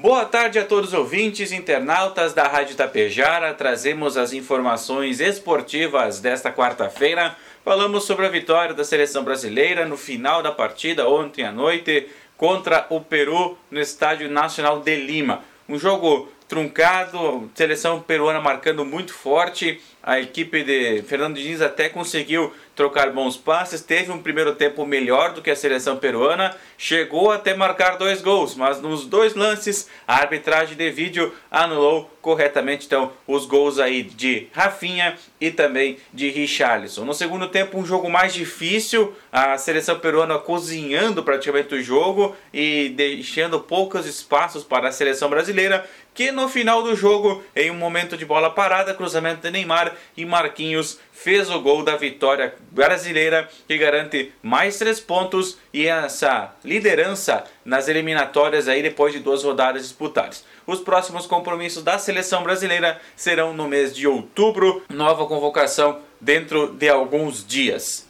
Boa tarde a todos os ouvintes, internautas da Rádio Tapejara. Trazemos as informações esportivas desta quarta-feira. Falamos sobre a vitória da seleção brasileira no final da partida ontem à noite contra o Peru no Estádio Nacional de Lima. Um jogo truncado, seleção peruana marcando muito forte. A equipe de Fernando Diniz até conseguiu trocar bons passes, teve um primeiro tempo melhor do que a seleção peruana, chegou até marcar dois gols, mas nos dois lances a arbitragem de vídeo anulou corretamente então os gols aí de Rafinha e também de Richarlison. No segundo tempo um jogo mais difícil, a seleção peruana cozinhando praticamente o jogo e deixando poucos espaços para a seleção brasileira, que no final do jogo, em um momento de bola parada, cruzamento de Neymar e Marquinhos fez o gol da vitória brasileira que garante mais três pontos e essa liderança nas eliminatórias aí depois de duas rodadas disputadas. Os próximos compromissos da seleção brasileira serão no mês de outubro, nova convocação dentro de alguns dias.